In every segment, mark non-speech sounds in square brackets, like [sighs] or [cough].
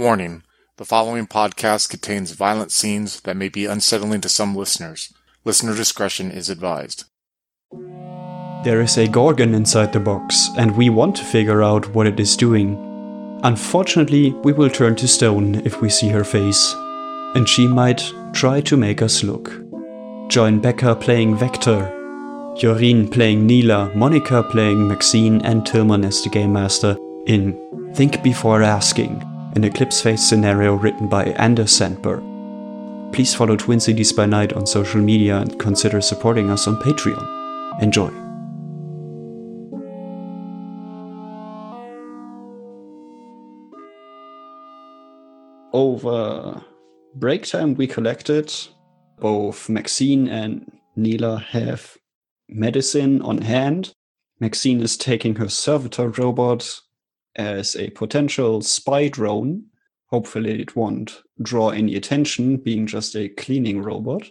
Warning the following podcast contains violent scenes that may be unsettling to some listeners. Listener discretion is advised. There is a Gorgon inside the box, and we want to figure out what it is doing. Unfortunately, we will turn to stone if we see her face, and she might try to make us look. Join Becca playing Vector, Joreen playing Neela, Monica playing Maxine, and Tillman as the Game Master in Think Before Asking, an Eclipse Phase scenario written by Anders Sandberg. Please follow Twin Cities by Night on social media and consider supporting us on Patreon. Enjoy. Over break time, we collected both Maxine and Neela have medicine on hand. Maxine is taking her servitor robot as a potential spy drone. Hopefully, it won't draw any attention, being just a cleaning robot.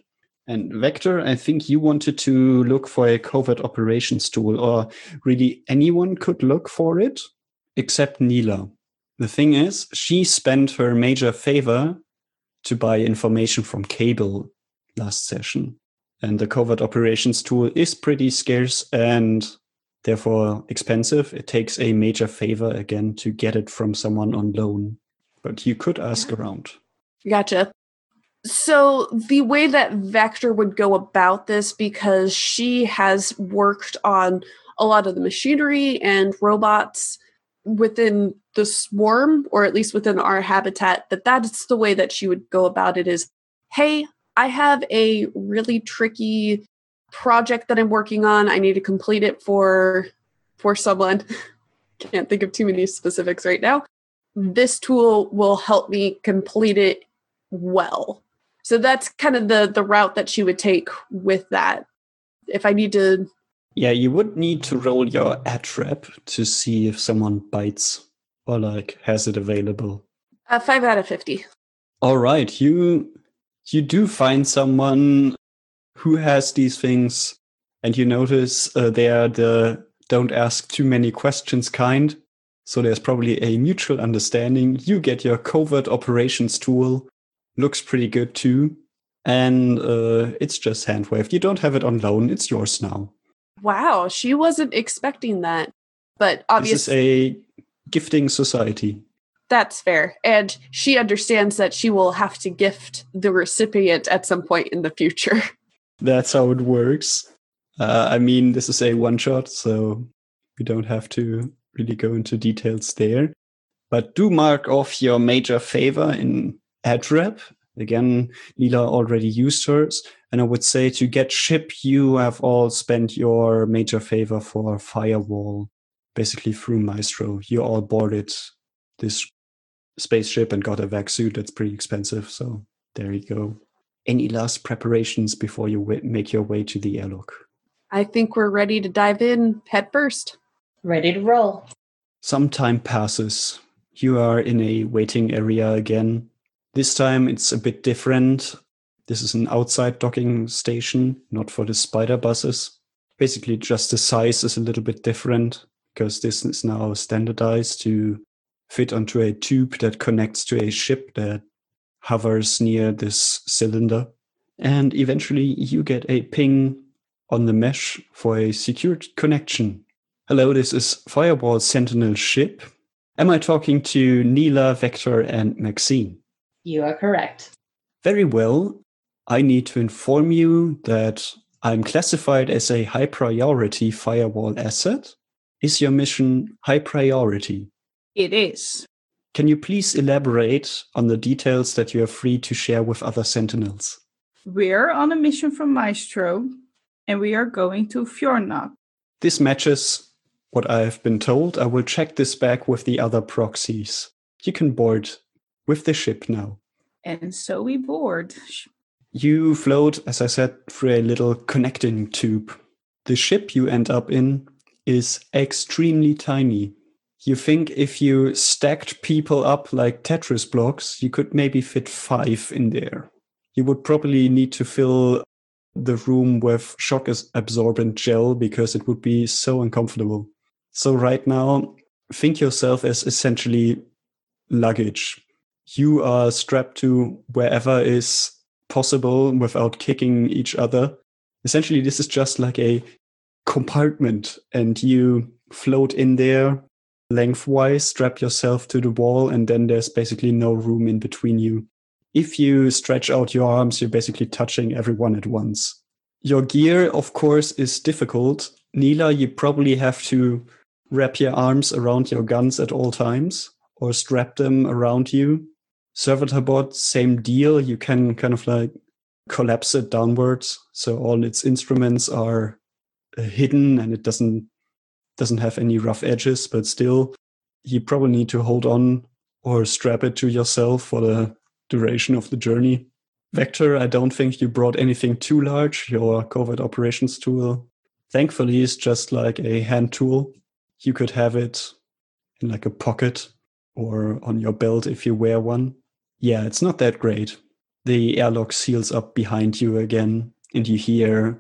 And Vector, I think you wanted to look for a covert operations tool, or really anyone could look for it except Neela. The thing is, she spent her major favor to buy information from Cable last session. And the covert operations tool is pretty scarce and therefore expensive. It takes a major favor again to get it from someone on loan. But you could ask around. Gotcha. So, the way that Vector would go about this, because she has worked on a lot of the machinery and robots within the swarm, or at least within our habitat, that that's the way that she would go about it is hey, I have a really tricky project that I'm working on. I need to complete it for for someone. [laughs] Can't think of too many specifics right now. This tool will help me complete it well. So that's kind of the the route that she would take with that. If I need to Yeah, you would need to roll your ATREP to see if someone bites or like has it available. uh, 5 out of 50. All right, you you do find someone who has these things, and you notice uh, they are the don't ask too many questions kind. So there's probably a mutual understanding. You get your covert operations tool, looks pretty good too, and uh, it's just hand waved. You don't have it on loan; it's yours now. Wow, she wasn't expecting that. But obviously, This is a gifting society. That's fair. And she understands that she will have to gift the recipient at some point in the future. [laughs] That's how it works. Uh, I mean, this is a one shot, so we don't have to really go into details there. But do mark off your major favor in AdRep. Again, Neela already used hers. And I would say to get ship, you have all spent your major favor for Firewall, basically through Maestro. You all boarded this spaceship and got a vac suit that's pretty expensive. So there you go. Any last preparations before you wa- make your way to the airlock? I think we're ready to dive in head first. Ready to roll. Some time passes. You are in a waiting area again. This time it's a bit different. This is an outside docking station, not for the spider buses. Basically, just the size is a little bit different because this is now standardized to fit onto a tube that connects to a ship that hovers near this cylinder. And eventually, you get a ping on the mesh for a secured connection. Hello, this is Firewall Sentinel ship. Am I talking to Neela, Vector, and Maxine? You are correct. Very well. I need to inform you that I'm classified as a high priority firewall asset. Is your mission high priority? It is. Can you please elaborate on the details that you are free to share with other sentinels? We're on a mission from Maestro, and we are going to Fornjot. This matches what I have been told. I will check this back with the other proxies. You can board with the ship now. And so we board. You float, as I said, through a little connecting tube. The ship you end up in is extremely tiny. You think if you stacked people up like Tetris blocks, you could maybe fit five in there. You would probably need to fill the room with shock absorbent gel because it would be so uncomfortable. So, right now, think yourself as essentially luggage. You are strapped to wherever is possible without kicking each other. Essentially, this is just like a compartment, and you float in there lengthwise, strap yourself to the wall, and then there's basically no room in between you. If you stretch out your arms, you're basically touching everyone at once. Your gear, of course, is difficult. Neela, you probably have to wrap your arms around your guns at all times or strap them around you. Servitorbot, same deal. You can kind of like collapse it downwards. So all its instruments are uh, hidden and it doesn't doesn't have any rough edges, but still you probably need to hold on or strap it to yourself for the duration of the journey. Vector, I don't think you brought anything too large. Your covert operations tool, thankfully, is just like a hand tool. You could have it in like a pocket or on your belt if you wear one. Yeah, it's not that great. The airlock seals up behind you again, and you hear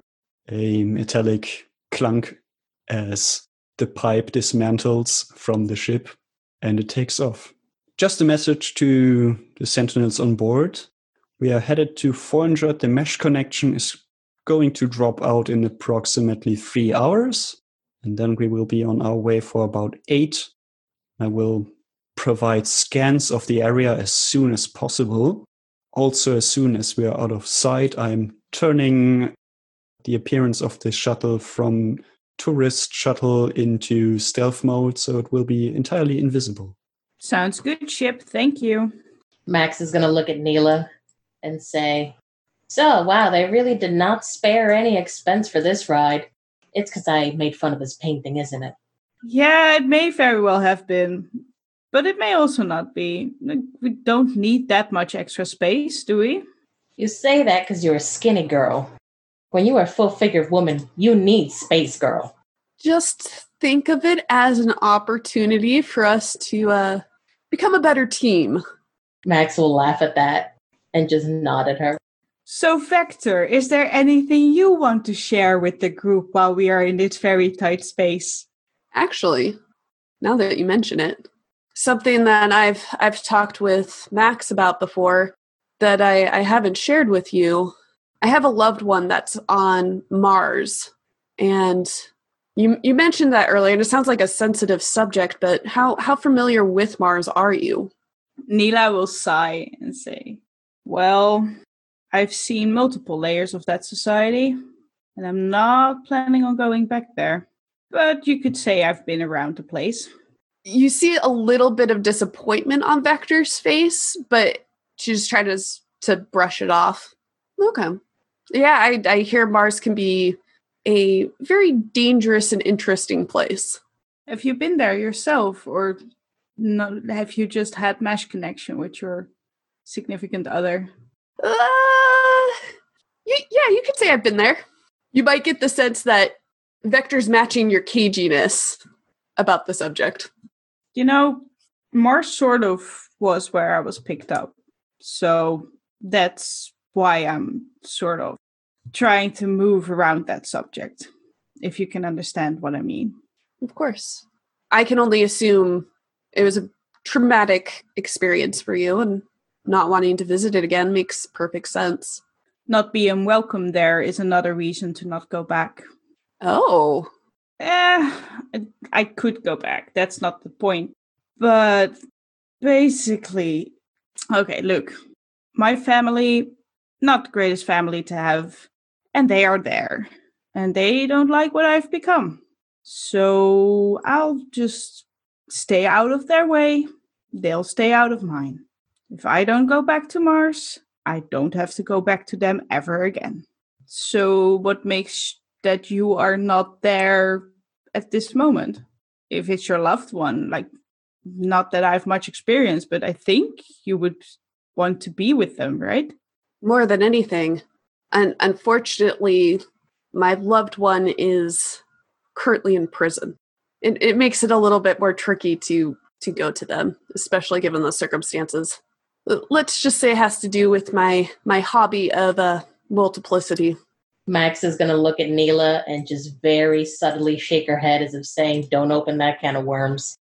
a metallic clunk as the pipe dismantles from the ship and it takes off. Just a message to the sentinels on board. We are headed to 400. The mesh connection is going to drop out in approximately three hours. And then we will be on our way for about eight. I will provide scans of the area as soon as possible. Also, as soon as we are out of sight, I'm turning the appearance of the shuttle from tourist shuttle into stealth mode, so it will be entirely invisible. Sounds good, Ship. Thank you. Max is going to look at Neela and say, So, wow, they really did not spare any expense for this ride. It's because I made fun of his painting, isn't it? Yeah, it may very well have been, but it may also not be. Like, We don't need that much extra space, do we? You say that because you're a skinny girl. When you are a full figured woman, you need space, girl. Just think of it as an opportunity for us to uh, become a better team. Max will laugh at that and just nod at her. So, Vector, is there anything you want to share with the group while we are in this very tight space? Actually, now that you mention it, something that I've I've talked with Max about before that I, I haven't shared with you. I have a loved one that's on Mars, and you you mentioned that earlier, and it sounds like a sensitive subject. But how how familiar with Mars are you? Neela will sigh and say, Well, I've seen multiple layers of that society, and I'm not planning on going back there. But you could say I've been around the place. You see a little bit of disappointment on Vector's face, but she's trying to to brush it off. Okay, yeah, I I hear Mars can be a very dangerous and interesting place. Have you been there yourself, or no, have you just had mesh connection with your significant other? Uh, you, yeah, you could say I've been there. You might get the sense that Vector's matching your caginess about the subject. You know, Mars sort of was where I was picked up. So that's why I'm sort of trying to move around that subject, if you can understand what I mean. Of course. I can only assume it was a traumatic experience for you, and not wanting to visit it again makes perfect sense. Not being welcome there is another reason to not go back. Oh, Eh, I- I could go back. That's not the point. But basically, okay, look, my family, not the greatest family to have, and they are there. And they don't like what I've become. So I'll just stay out of their way. They'll stay out of mine. If I don't go back to Mars, I don't have to go back to them ever again. So, what makes that you are not there at this moment? If it's your loved one, like, not that I have much experience, but I think you would want to be with them, right? More than anything. And unfortunately, my loved one is currently in prison. It, it makes it a little bit more tricky to to go to them, especially given the circumstances. Let's just say it has to do with my my hobby of uh, multiplicity. Max is going to look at Neela and just very subtly shake her head as if saying, Don't open that can of worms.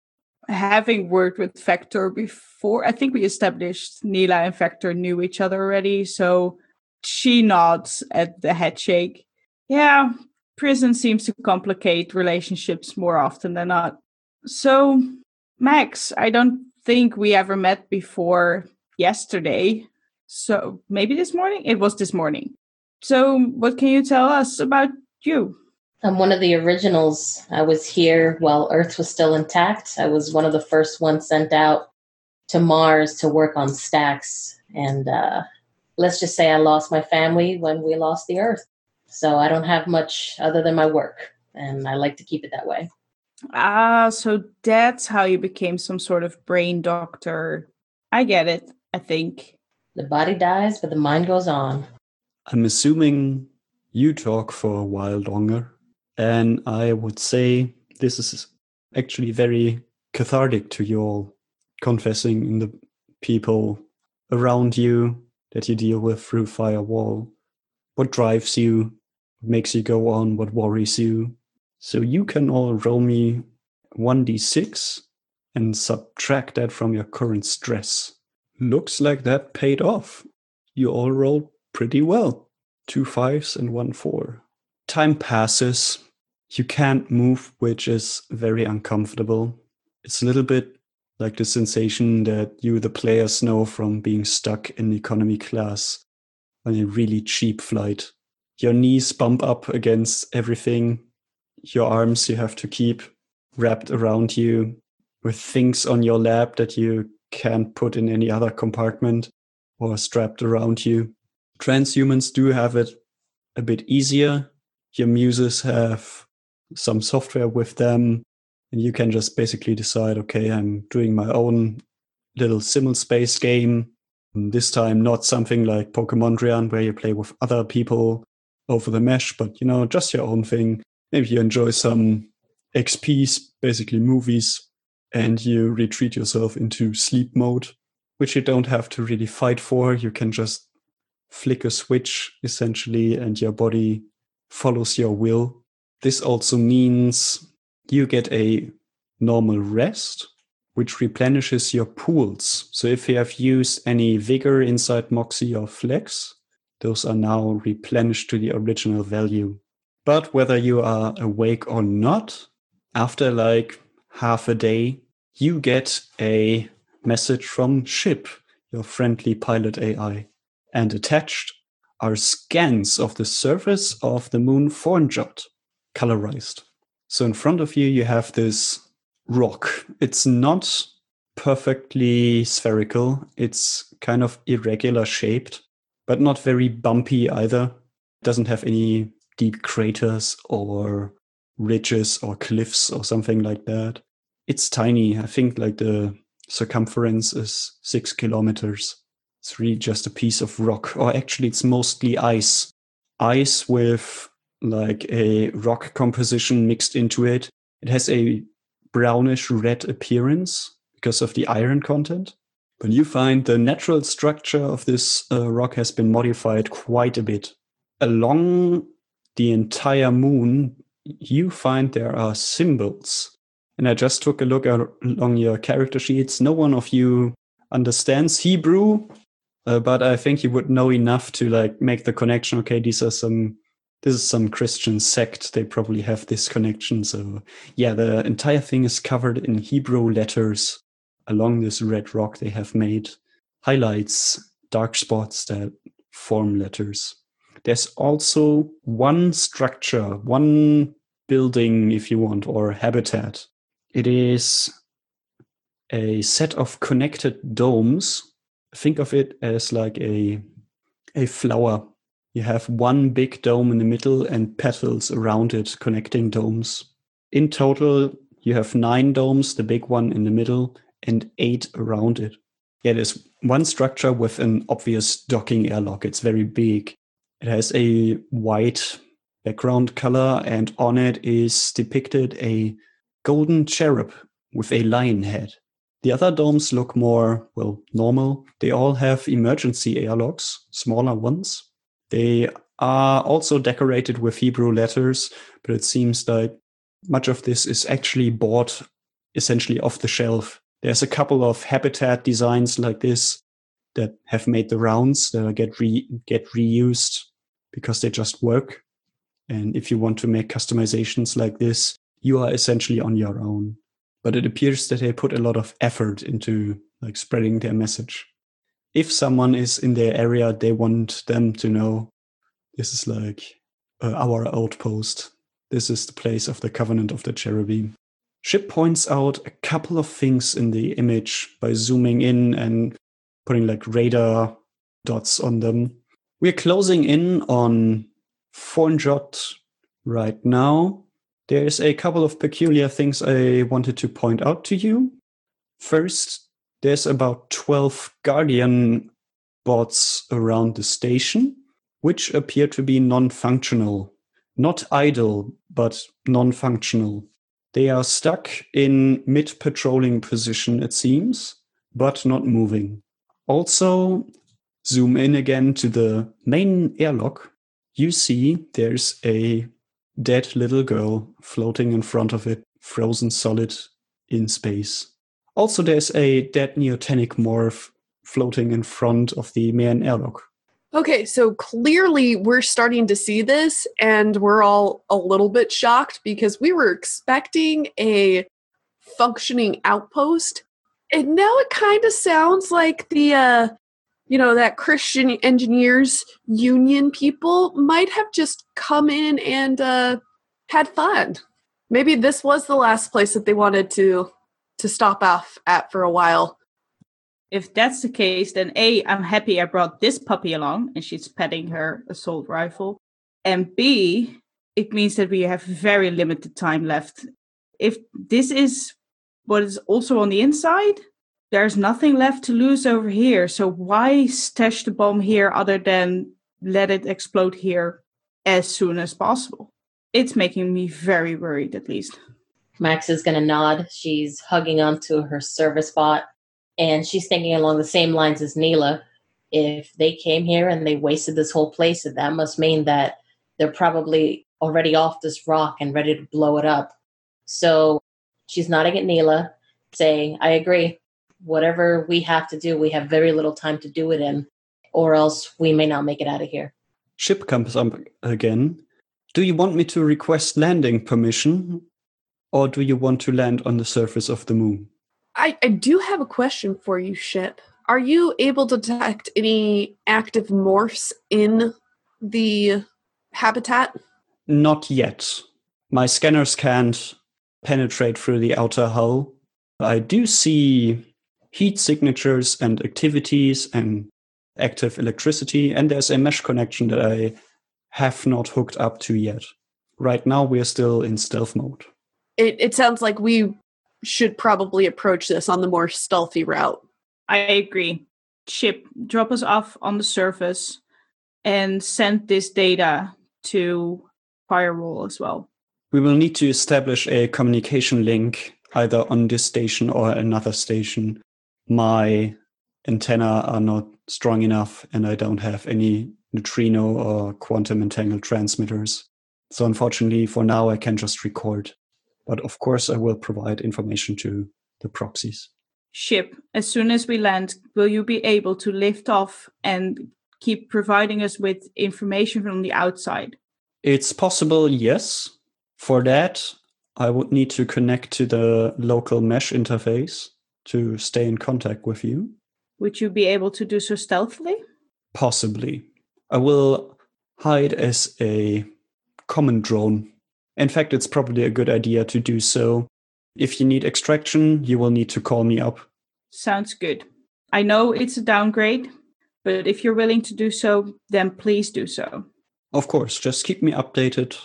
Having worked with Vector before, I think we established Neela and Vector knew each other already. So she nods at the head shake. Yeah, prison seems to complicate relationships more often than not. So, Max, I don't think we ever met before yesterday. So maybe this morning? It was this morning. So, what can you tell us about you? I'm one of the originals. I was here while Earth was still intact. I was one of the first ones sent out to Mars to work on stacks. And uh, let's just say I lost my family when we lost the Earth. So I don't have much other than my work. And I like to keep it that way. Ah, so that's how you became some sort of brain doctor. I get it, I think. The body dies, but the mind goes on. I'm assuming you talk for a while longer. And I would say this is actually very cathartic to you all, confessing in the people around you that you deal with through firewall. What drives you, what makes you go on, what worries you. So you can all roll me 1d6 and subtract that from your current stress. Looks like that paid off. You all rolled pretty well. Two fives and one four. Time passes. You can't move, which is very uncomfortable. It's a little bit like the sensation that you, the players, know from being stuck in economy class on a really cheap flight. Your knees bump up against everything. Your arms you have to keep wrapped around you with things on your lap that you can't put in any other compartment or strapped around you. Transhumans do have it a bit easier. Your muses have some software with them, and you can just basically decide okay, I'm doing my own little simul space game. And this time, not something like Pokemon Pokemondrian where you play with other people over the mesh, but you know, just your own thing. Maybe you enjoy some XPs, basically movies, and you retreat yourself into sleep mode, which you don't have to really fight for. You can just flick a switch essentially, and your body follows your will. This also means you get a normal rest, which replenishes your pools. So if you have used any vigor Insight Moxie or Flex, those are now replenished to the original value. But whether you are awake or not, after like half a day, you get a message from Ship, your friendly pilot AI. And attached are scans of the surface of the moon Fornjot, colorized. So in front of you, you have this rock. It's not perfectly spherical, it's kind of irregular shaped, but not very bumpy either. It doesn't have any deep craters or ridges or cliffs or something like that. It's tiny. I think like the circumference is six kilometers. It's really just a piece of rock, or actually, it's mostly ice. Ice with like a rock composition mixed into it. It has a brownish red appearance because of the iron content. But you find the natural structure of this uh, rock has been modified quite a bit. Along the entire moon, you find there are symbols. And I just took a look at, along your character sheets. No one of you understands Hebrew, uh, but I think you would know enough to like make the connection. Okay, these are some. This is some Christian sect. They probably have this connection. So yeah, the entire thing is covered in Hebrew letters along this red rock they have made. Highlights, dark spots that form letters. There's also one structure, one building, if you want, or habitat. It is a set of connected domes. Think of it as like a a flower. You have one big dome in the middle and petals around it connecting domes. In total, you have nine domes, the big one in the middle, and eight around it. Yeah, there's one structure with an obvious docking airlock. It's very big. It has a white background color, and on it is depicted a golden cherub with a lion head. The other domes look more, well, normal. They all have emergency airlocks, smaller ones. They are also decorated with Hebrew letters, but it seems like much of this is actually bought essentially off the shelf. There's a couple of habitat designs like this that have made the rounds that get re- get reused because they just work. And if you want to make customizations like this, you are essentially on your own. But it appears that they put a lot of effort into like spreading their message. If someone is in their area, they want them to know this is like uh, our outpost. This is the place of the covenant of the cherubim. Ship points out a couple of things in the image by zooming in and putting like radar dots on them. We're closing in on Fornjot right now. There's a couple of peculiar things I wanted to point out to you. First, there's about 12 Guardian bots around the station, which appear to be non functional. Not idle, but non functional. They are stuck in mid patrolling position, it seems, but not moving. Also, zoom in again to the main airlock. You see there's a dead little girl floating in front of it, frozen solid in space. Also, there's a dead neotenic morph floating in front of the main airlock. Okay, so clearly we're starting to see this, and we're all a little bit shocked because we were expecting a functioning outpost, and now it kind of sounds like the, uh, you know, that Christian Engineers Union people might have just come in and uh, had fun. Maybe this was the last place that they wanted to to stop off at for a while if that's the case, then A, I'm happy I brought this puppy along and she's petting her assault rifle. And B, it means that we have very limited time left. If this is what is also on the inside, there's nothing left to lose over here. So why stash the bomb here other than let it explode here as soon as possible? It's making me very worried, at least. Max is going to nod. She's hugging onto her service bot and she's thinking along the same lines as Neela. If they came here and they wasted this whole place, that must mean that they're probably already off this rock and ready to blow it up. So she's nodding at Neela, saying, I agree. Whatever we have to do, we have very little time to do it in, or else we may not make it out of here. Ship comes up again. Do you want me to request landing permission, or do you want to land on the surface of the moon? I, I do have a question for you, Ship. Are you able to detect any active morphs in the habitat? Not yet. My scanners can't penetrate through the outer hull. I do see heat signatures and activities and active electricity, and there's a mesh connection that I have not hooked up to yet. Right now, we're still in stealth mode. It, it sounds like we should probably approach this on the more stealthy route. I agree. Ship, drop us off on the surface and send this data to Firewall as well. We will need to establish a communication link either on this station or another station. My antenna are not strong enough and I don't have any neutrino or quantum entangled transmitters. So unfortunately for now I can just record. But of course, I will provide information to the proxies. Ship, as soon as we land, will you be able to lift off and keep providing us with information from the outside? It's possible, yes. For that, I would need to connect to the local mesh interface to stay in contact with you. Would you be able to do so stealthily? Possibly. I will hide as a common drone in fact, it's probably a good idea to do so. If you need extraction, you will need to call me up. Sounds good. I know it's a downgrade, but if you're willing to do so, then please do so. Of course, just keep me updated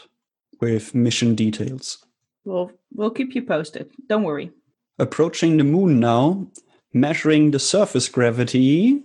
with mission details. We'll, we'll keep you posted. Don't worry. Approaching the moon now, measuring the surface gravity,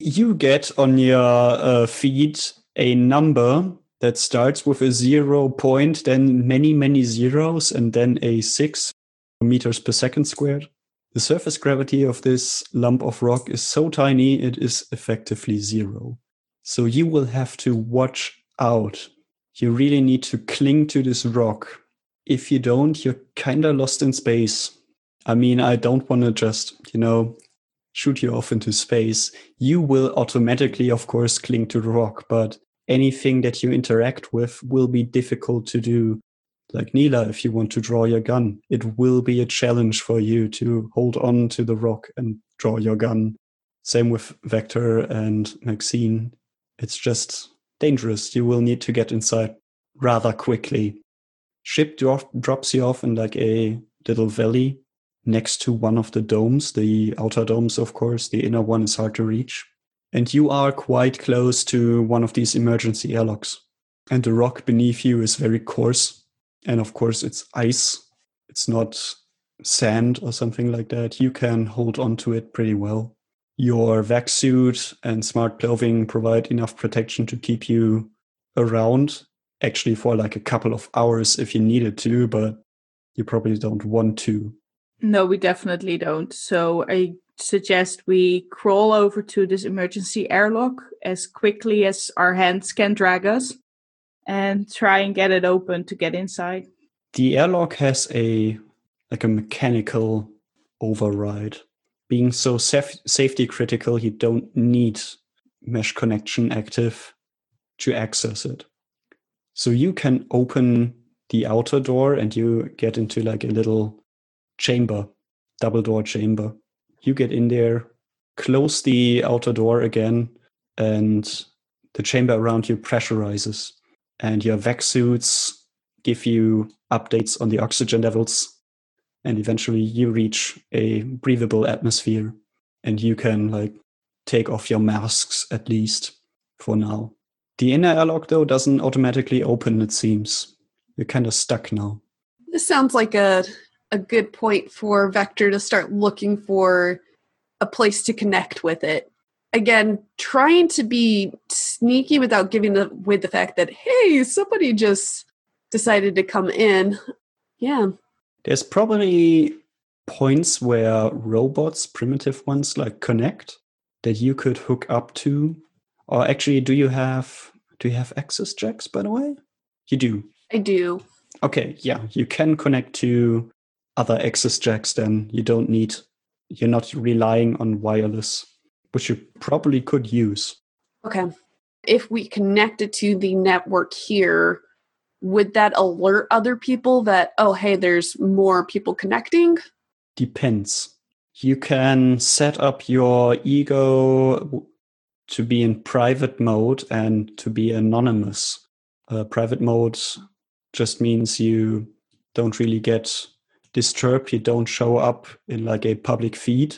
you get on your uh, feed a number that starts with a zero point, then many, many zeros, and then a six meters per second squared. The surface gravity of this lump of rock is so tiny, it is effectively zero. So you will have to watch out. You really need to cling to this rock. If you don't, you're kinda lost in space. I mean, I don't want to just, you know, shoot you off into space. You will automatically, of course, cling to the rock, but anything that you interact with will be difficult to do. Like Neela, if you want to draw your gun, it will be a challenge for you to hold on to the rock and draw your gun. Same with Vector and Maxine. It's just dangerous. You will need to get inside rather quickly. Ship dro- drops you off in like a little valley next to one of the domes, the outer domes, of course. The inner one is hard to reach. And you are quite close to one of these emergency airlocks. And the rock beneath you is very coarse. And of course, it's ice. It's not sand or something like that. You can hold on to it pretty well. Your vac suit and smart clothing provide enough protection to keep you around, actually, for like a couple of hours if you needed to, but you probably don't want to. No, we definitely don't. So I suggest we crawl over to this emergency airlock as quickly as our hands can drag us and try and get it open to get inside. The airlock has a like a mechanical override. Being so saf- safety critical, you don't need mesh connection active to access it. So you can open the outer door and you get into like a little chamber, double door chamber. You get in there, close the outer door again, and the chamber around you pressurizes. And your vac suits give you updates on the oxygen levels. And eventually you reach a breathable atmosphere and you can like take off your masks at least for now. The inner airlock though doesn't automatically open, it seems. You're kind of stuck now. This sounds like a a good point for Vector to start looking for a place to connect with it. Again, trying to be sneaky without giving away the fact that hey, somebody just decided to come in. Yeah, There's probably points where robots, primitive ones, like connect that you could hook up to. Or actually, do you have do you have access jacks by the way? You do. I do. Okay, yeah, you can connect to other access jacks then. You don't need you're not relying on wireless, which you probably could use. Okay. If we connect it to the network here, would that alert other people that, oh, hey, there's more people connecting? Depends. You can set up your ego to be in private mode and to be anonymous. Uh, private mode just means you don't really get disturbed, you don't show up in like a public feed.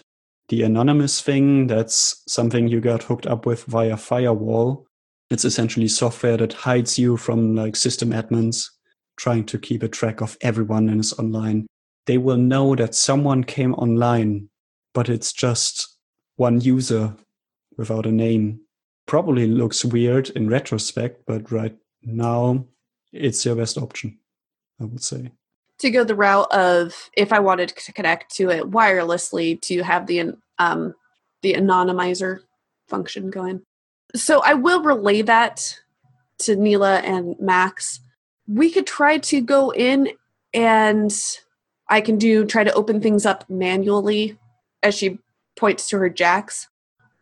The anonymous thing, that's something you got hooked up with via firewall. It's essentially software that hides you from like system admins trying to keep a track of everyone and is online. They will know that someone came online, but it's just one user without a name. Probably looks weird in retrospect, but right now it's your best option, I would say. To go the route of if I wanted to connect to it wirelessly to have the um, the anonymizer function going. So I will relay that to Neela and Max. We could try to go in and I can do try to open things up manually as she points to her jacks.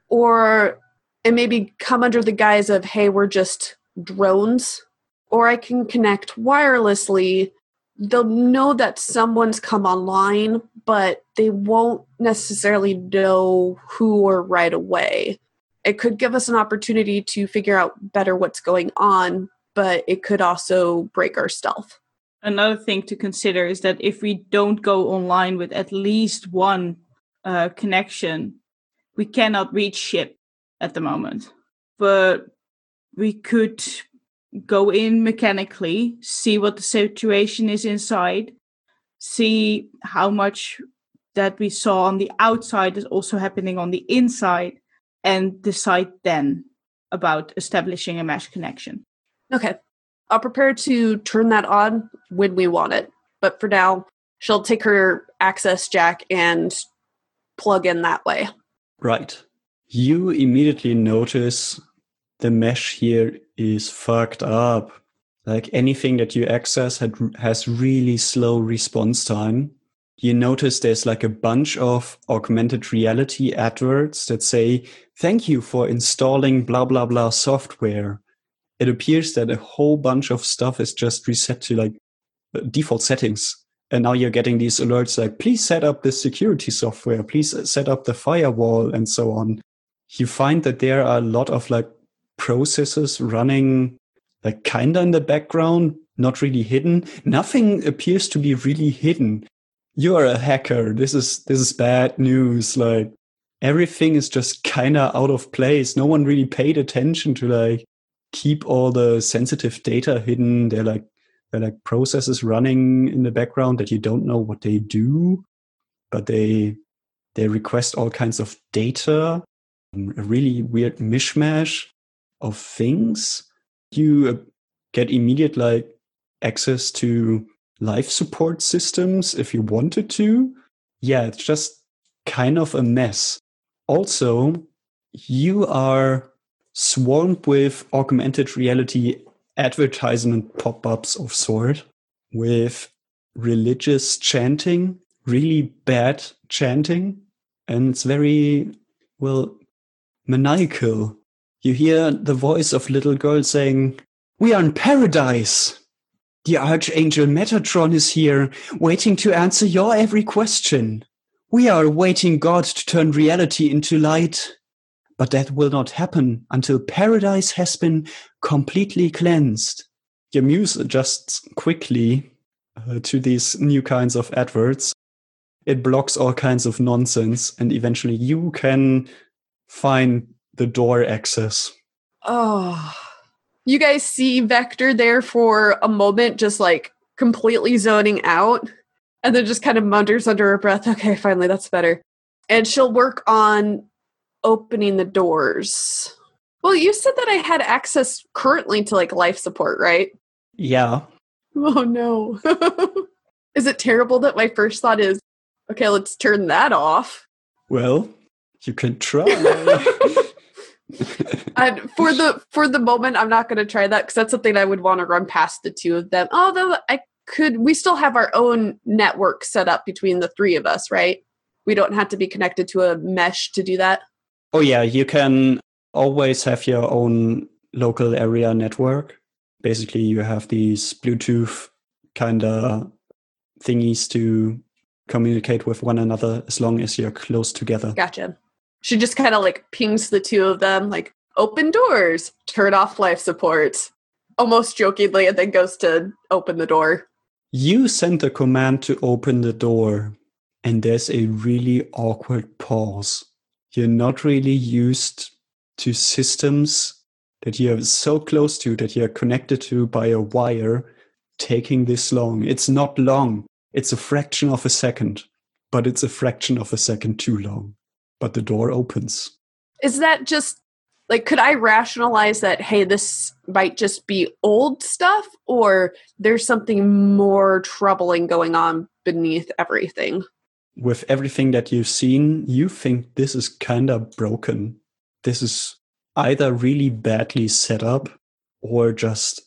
Or it maybe come under the guise of, hey, we're just drones. Or I can connect wirelessly. They'll know that someone's come online, but they won't necessarily know who or right away. It could give us an opportunity to figure out better what's going on, but it could also break our stealth. Another thing to consider is that if we don't go online with at least one uh, connection, we cannot reach ship at the moment. But we could go in mechanically, see what the situation is inside, see how much that we saw on the outside is also happening on the inside, and decide then about establishing a mesh connection. Okay. I'll prepare to turn that on when we want it. But for now, she'll take her access jack and plug in that way. Right. You immediately notice the mesh here is fucked up. Like anything that you access had, has really slow response time. you notice there's like a bunch of augmented reality adverts that say, thank you for installing blah, blah, blah software. It appears that a whole bunch of stuff is just reset to like default settings. And now you're getting these alerts like, please set up the security software, please set up the firewall and so on. You find that there are a lot of like processes running like kinda in the background, not really hidden. Nothing appears to be really hidden you're a hacker. This is this is bad news. Like everything is just kind of out of place. No one really paid attention to like keep all the sensitive data hidden. They're like they're like processes running in the background that you don't know what they do, but they they request all kinds of data. A really weird mishmash of things. You uh, get immediate like access to life support systems if you wanted to. Yeah, it's just kind of a mess. Also, you are swarmed with augmented reality advertisement pop ups of sort with religious chanting, really bad chanting. And it's very, well, maniacal. You hear the voice of little girl saying, We are in paradise. The Archangel Metatron is here, waiting to answer your every question. We are awaiting God to turn reality into light. But that will not happen until paradise has been completely cleansed. Your muse adjusts quickly uh, to these new kinds of adverts. It blocks all kinds of nonsense, and eventually you can find the door access. Oh you guys see Vector there for a moment, just like completely zoning out, and then just kind of mutters under her breath, [laughs] okay, finally, that's better. And she'll work on opening the doors. Well, you said that I had access currently to like life support, right? Yeah. Oh no. [laughs] is it terrible that my first thought is, okay, let's turn that off? Well, you can try. [laughs] [laughs] and for the for the moment, I'm not going to try that because that's something I would want to run past the two of them. Although I could, we still have our own network set up between the three of us, right? We don't have to be connected to a mesh to do that. Oh yeah, you can always have your own local area network. Basically, you have these Bluetooth kind of thingies to communicate with one another as long as you're close together. Gotcha. She just kind of like pings the two of them, like, open doors, turn off life support, almost jokingly, and then goes to open the door. You send a command to open the door, and there's a really awkward pause. You're not really used to systems that you're so close to, that you're connected to by a wire, taking this long. It's not long, it's a fraction of a second, but it's a fraction of a second too long but the door opens. Is that just like could I rationalize that hey this might just be old stuff or there's something more troubling going on beneath everything? With everything that you've seen, you think this is kind of broken. This is either really badly set up or just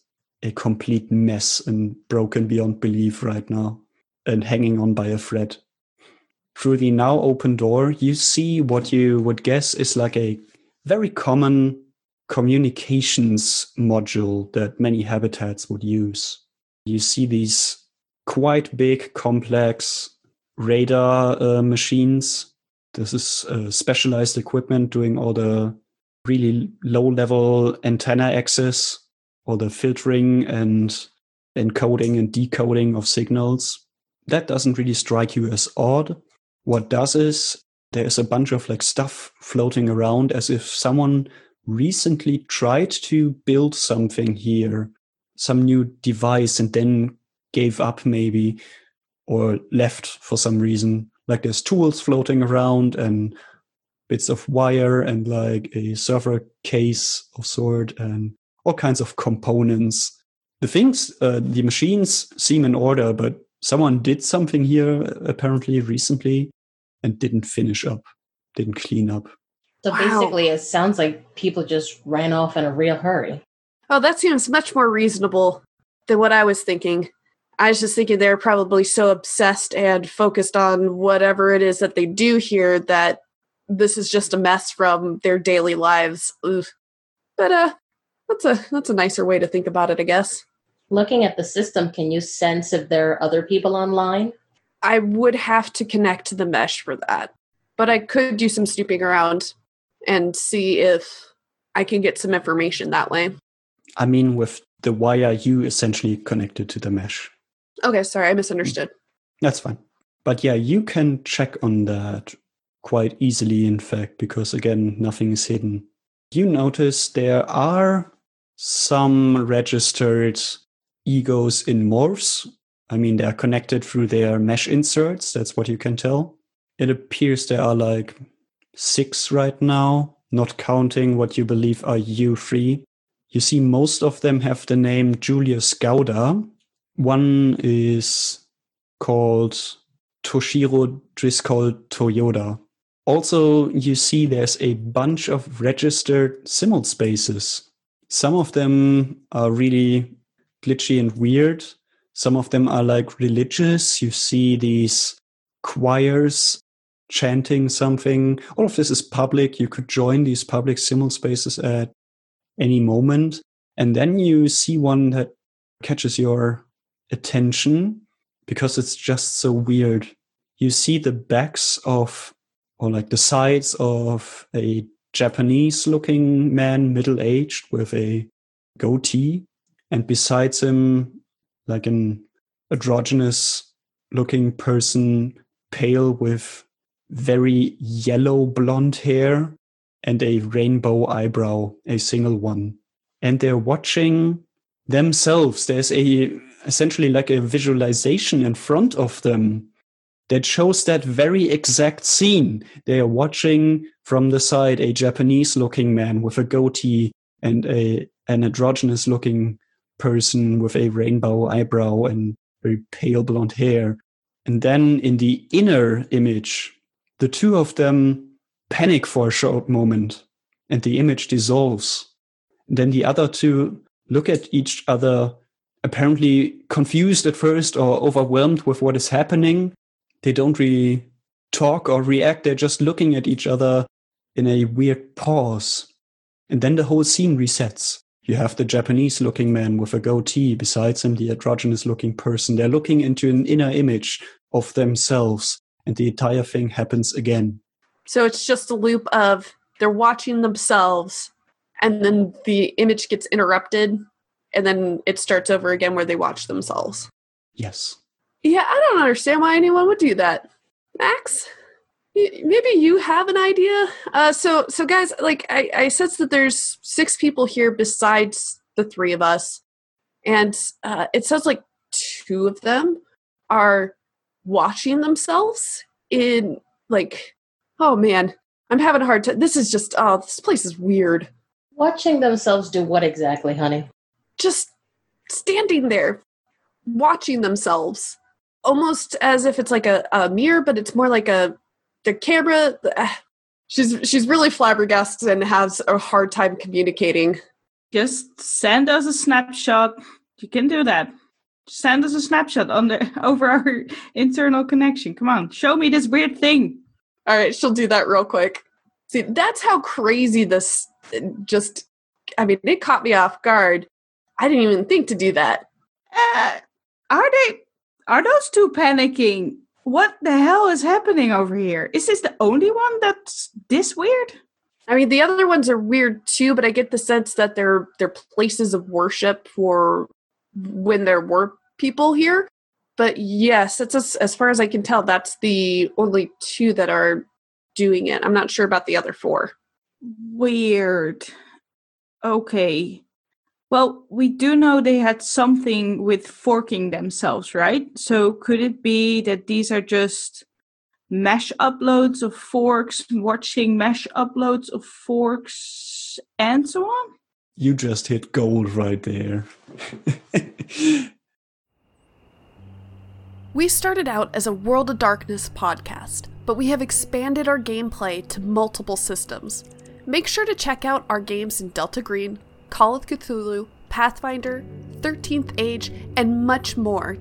a complete mess and broken beyond belief right now and hanging on by a thread through the now open door, you see what you would guess is like a very common communications module that many habitats would use. You see these quite big, complex radar uh, machines. This is uh, specialized equipment doing all the really low level antenna access, all the filtering and encoding and decoding of signals. That doesn't really strike you as odd what does is there's a bunch of like stuff floating around as if someone recently tried to build something here, some new device, and then gave up maybe or left for some reason. Like there's tools floating around and bits of wire and like a server case of sort and all kinds of components. The things, uh, the machines seem in order, but someone did something here apparently recently and didn't finish up, didn't clean up. So wow. basically, it sounds like people just ran off in a real hurry. Oh, that seems much more reasonable than what I was thinking. I was just thinking they're probably so obsessed and focused on whatever it is that they do here that this is just a mess from their daily lives. Ugh. But uh that's a that's a nicer way to think about it, I guess. Looking at the system, can you sense if there are other people online? I would have to connect to the mesh for that. But I could do some snooping around and see if I can get some information that way. I mean, with the wire, you essentially connected to the mesh. Okay, sorry, I misunderstood. That's fine. But yeah, you can check on that quite easily, in fact, because again, nothing is hidden. You notice there are some registered egos in morphs. I mean, they're connected through their mesh inserts. That's what you can tell. It appears there are like six right now, not counting what you believe are you three. You see, most of them have the name Julius Gauda. One is called Toshiro Driscoll Toyoda. Also, you see there's a bunch of registered simul spaces. Some of them are really glitchy and weird. Some of them are like religious. You see these choirs chanting something. All of this is public. You could join these public simul spaces at any moment. And then you see one that catches your attention because it's just so weird. You see the backs of, or like the sides of a Japanese looking man, middle aged, with a goatee. And besides him, like an androgynous looking person, pale with very yellow blonde hair and a rainbow eyebrow, a single one. And they're watching themselves. There's a essentially like a visualization in front of them that shows that very exact scene. They are watching from the side a Japanese looking man with a goatee and a an androgynous looking person with a rainbow eyebrow and very pale blonde hair. And then in the inner image, the two of them panic for a short moment and the image dissolves. And then the other two look at each other, apparently confused at first or overwhelmed with what is happening. They don't really talk or react. They're just looking at each other in a weird pause. And then the whole scene resets. You have the Japanese looking man with a goatee, besides him, the androgynous looking person. They're looking into an inner image of themselves, and the entire thing happens again. So it's just a loop of they're watching themselves and then the image gets interrupted and then it starts over again where they watch themselves. Yes. Yeah, I don't understand why anyone would do that. Max, maybe you have an idea. Uh, so, so guys, like I, I sense that there's six people here besides the three of us, and uh, it sounds like two of them are watching themselves in like oh man, I'm having a hard time. This is just, oh, this place is weird. Watching themselves do what exactly, honey? Just standing there, watching themselves, almost as if it's like a, a mirror, but it's more like a the camera. Uh, [sighs] she's she's really flabbergasted and has a hard time communicating. Just send us a snapshot. You can do that. send us a snapshot on the [laughs] over our internal connection. Come on, show me this weird thing. All right, she'll do that real quick. See, that's how crazy this just, I mean, it caught me off guard. I didn't even think to do that. Uh, are they, are those two panicking? What the hell is happening over here? Is this the only one that's this weird? I mean, the other ones are weird too, but I get the sense that they're they're places of worship for when there were people here but yes, it's as, as far as I can tell, that's the only two that are doing it. I'm not sure about the other four. Weird. Okay. Well, we do know they had something with forking themselves, right? So could it be that these are just mesh uploads of forks, watching mesh uploads of forks, and so on? You just hit gold right there. [laughs] We started out as a World of Darkness podcast, but we have expanded our gameplay to multiple systems. Make sure to check out our games in Delta Green, Call of Cthulhu, Pathfinder, 13th Age, and much more